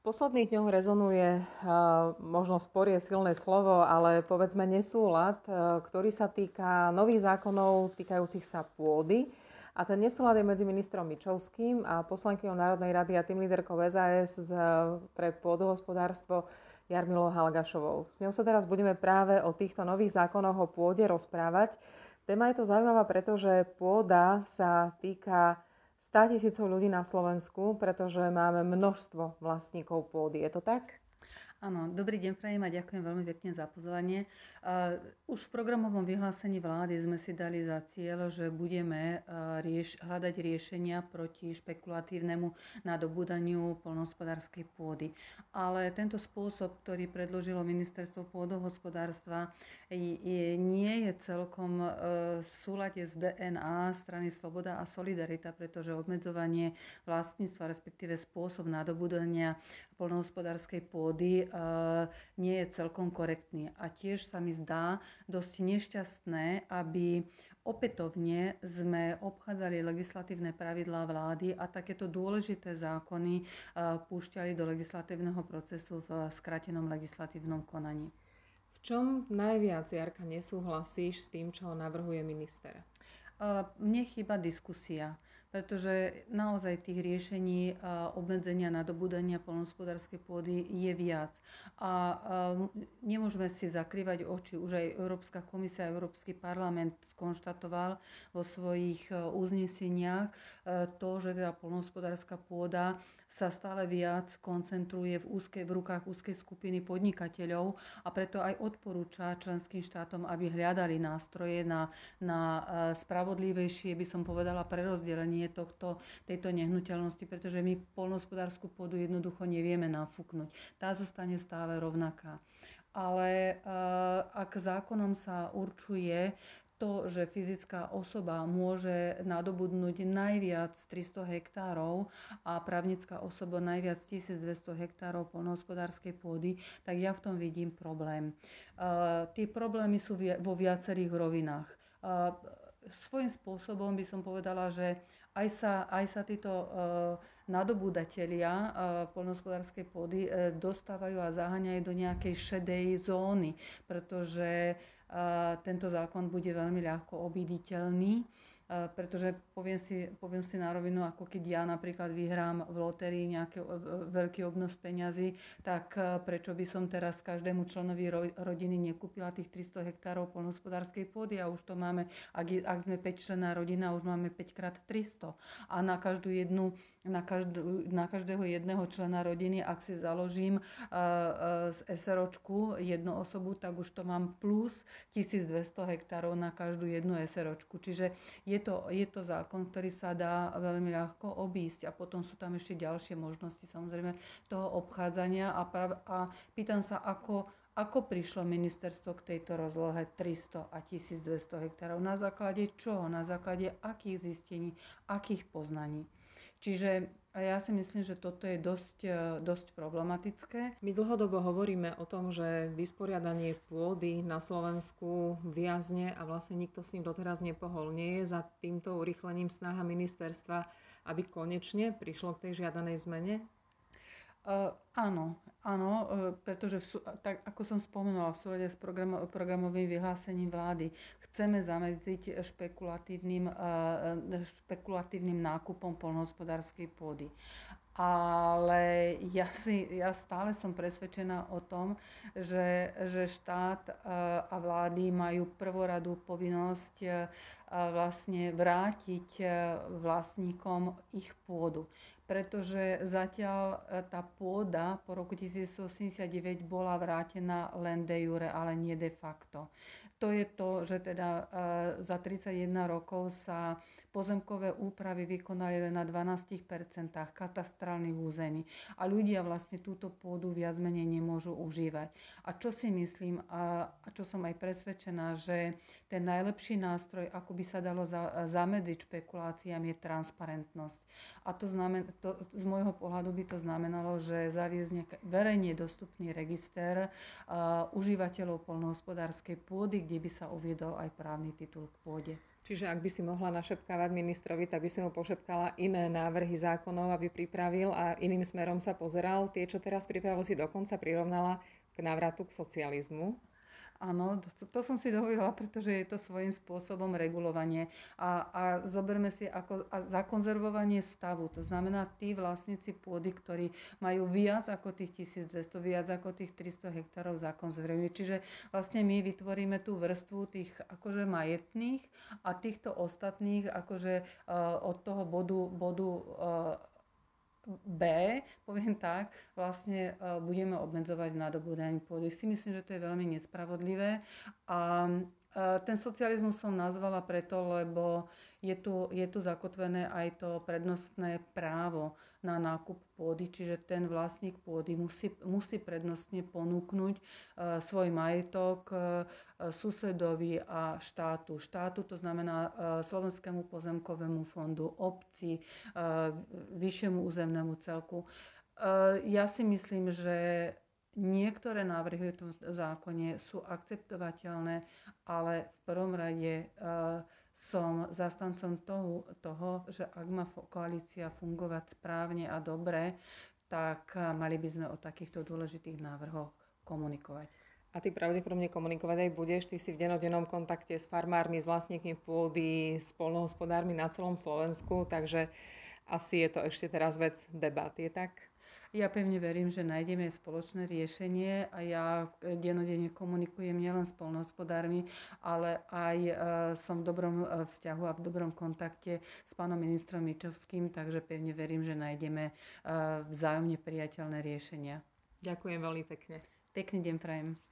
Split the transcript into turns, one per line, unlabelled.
V posledných dňoch rezonuje, možno spor je silné slovo, ale povedzme nesúlad, ktorý sa týka nových zákonov týkajúcich sa pôdy. A ten nesúlad je medzi ministrom Mičovským a poslankyňou Národnej rady a tým líderkou SAS pre pôdohospodárstvo Jarmilou Halgašovou. S ňou sa teraz budeme práve o týchto nových zákonoch o pôde rozprávať. Téma je to zaujímavá, pretože pôda sa týka 100 tisícov ľudí na Slovensku, pretože máme množstvo vlastníkov pôdy. Je to tak?
Áno, dobrý deň prajem a ďakujem veľmi pekne za pozvanie. Už v programovom vyhlásení vlády sme si dali za cieľ, že budeme rieš, hľadať riešenia proti špekulatívnemu nadobúdaniu polnohospodárskej pôdy. Ale tento spôsob, ktorý predložilo Ministerstvo pôdohospodárstva, je, nie je celkom e, v súlade s DNA strany Sloboda a Solidarita, pretože obmedzovanie vlastníctva, respektíve spôsob nadobúdania polnohospodárskej pôdy e, nie je celkom korektný. A tiež sa mi zdá dosť nešťastné, aby opätovne sme obchádzali legislatívne pravidlá vlády a takéto dôležité zákony púšťali do legislatívneho procesu v skratenom legislatívnom konaní.
Čom najviac, Jarka, nesúhlasíš s tým, čo navrhuje minister?
Mne chýba diskusia pretože naozaj tých riešení obmedzenia nadobúdania polnospodárskej pôdy je viac. A nemôžeme si zakrývať oči. Už aj Európska komisia, Európsky parlament skonštatoval vo svojich uzneseniach to, že teda polnospodárska pôda sa stále viac koncentruje v, úzkej, v rukách úzkej skupiny podnikateľov a preto aj odporúča členským štátom, aby hľadali nástroje na, na spravodlivejšie, by som povedala, prerozdelenie zdaňovanie tohto, tejto nehnuteľnosti, pretože my polnohospodárskú pôdu jednoducho nevieme nafúknuť. Tá zostane stále rovnaká. Ale uh, ak zákonom sa určuje to, že fyzická osoba môže nadobudnúť najviac 300 hektárov a právnická osoba najviac 1200 hektárov polnohospodárskej pôdy, tak ja v tom vidím problém. Uh, tie problémy sú vo viacerých rovinách. Uh, svojím spôsobom by som povedala, že aj sa, aj sa títo uh, nadobúdatelia uh, poľnohospodárskej pôdy uh, dostávajú a zaháňajú do nejakej šedej zóny, pretože tento zákon bude veľmi ľahko obiditeľný pretože poviem si, poviem si na rovinu, ako keď ja napríklad vyhrám v lotérii nejaký veľký obnos peňazí, tak e, prečo by som teraz každému členovi rodiny nekúpila tých 300 hektárov polnospodárskej pôdy a už to máme, ak, je, ak sme 5 člená rodina, už máme 5 krát 300 a na každú jednu na, každú, na každého jedného člena rodiny, ak si založím z SROčku jednu osobu, tak už to mám plus 1200 hektárov na každú jednu SROčku. Čiže je to, je to zákon, ktorý sa dá veľmi ľahko obísť a potom sú tam ešte ďalšie možnosti samozrejme toho obchádzania. A, prav, a pýtam sa, ako ako prišlo ministerstvo k tejto rozlohe 300 a 1200 hektárov? Na základe čoho? Na základe akých zistení, akých poznaní? Čiže ja si myslím, že toto je dosť, e, dosť problematické.
My dlhodobo hovoríme o tom, že vysporiadanie pôdy na Slovensku viazne a vlastne nikto s ním doteraz nepohol. Nie je za týmto urychlením snaha ministerstva, aby konečne prišlo k tej žiadanej zmene?
Uh, áno, áno, uh, pretože v, tak ako som spomenula v súlade s program, programovým vyhlásením vlády, chceme zamedziť špekulatívnym, uh, špekulatívnym nákupom polnohospodárskej pôdy. Ale ja, si, ja stále som presvedčená o tom, že, že štát a vlády majú prvoradú povinnosť vlastne vrátiť vlastníkom ich pôdu pretože zatiaľ e, tá pôda po roku 1989 bola vrátená len de jure, ale nie de facto. To je to, že teda e, za 31 rokov sa pozemkové úpravy vykonali len na 12% katastrálnych území a ľudia vlastne túto pôdu viac menej nemôžu užívať. A čo si myslím a, a čo som aj presvedčená, že ten najlepší nástroj, ako by sa dalo za, zamedziť špekuláciám, je transparentnosť. A to, znamen, to z môjho pohľadu by to znamenalo, že zaviesť verejne dostupný register uh, užívateľov polnohospodárskej pôdy, kde by sa uviedol aj právny titul k pôde.
Čiže ak by si mohla našepkávať ministrovi, tak by si mu pošepkala iné návrhy zákonov, aby pripravil a iným smerom sa pozeral. Tie, čo teraz pripravil, si dokonca prirovnala k návratu k socializmu.
Áno, to, to som si dovolila, pretože je to svojím spôsobom regulovanie. A, a zoberme si ako a zakonzervovanie stavu. To znamená, tí vlastníci pôdy, ktorí majú viac ako tých 1200, viac ako tých 300 hektárov zakonzervujú. Čiže vlastne my vytvoríme tú vrstvu tých akože majetných a týchto ostatných akože uh, od toho bodu, bodu uh, B, poviem tak, vlastne e, budeme obmedzovať nadobúdanie pôdy. Si myslím, že to je veľmi nespravodlivé a ten socializmus som nazvala preto, lebo je tu, je tu zakotvené aj to prednostné právo na nákup pôdy, čiže ten vlastník pôdy musí, musí prednostne ponúknuť uh, svoj majetok uh, susedovi a štátu. Štátu to znamená Slovenskému pozemkovému fondu, obci, vyššiemu územnému celku. Ja si myslím, že Niektoré návrhy v zákone sú akceptovateľné, ale v prvom rade uh, som zastancom toho, toho, že ak má koalícia fungovať správne a dobre, tak eh, mali by sme o takýchto dôležitých návrhoch komunikovať.
A ty pravdepodobne komunikovať aj budeš. Ty si v denodennom kontakte s farmármi, s vlastníkmi pôdy, s polnohospodármi na celom Slovensku, takže asi je to ešte teraz vec debaty, tak?
Ja pevne verím, že nájdeme spoločné riešenie a ja denodene komunikujem nielen s polnohospodármi, ale aj e, som v dobrom e, vzťahu a v dobrom kontakte s pánom ministrom Mičovským, takže pevne verím, že nájdeme vzájomne priateľné riešenia.
Ďakujem veľmi pekne.
Pekný deň prajem.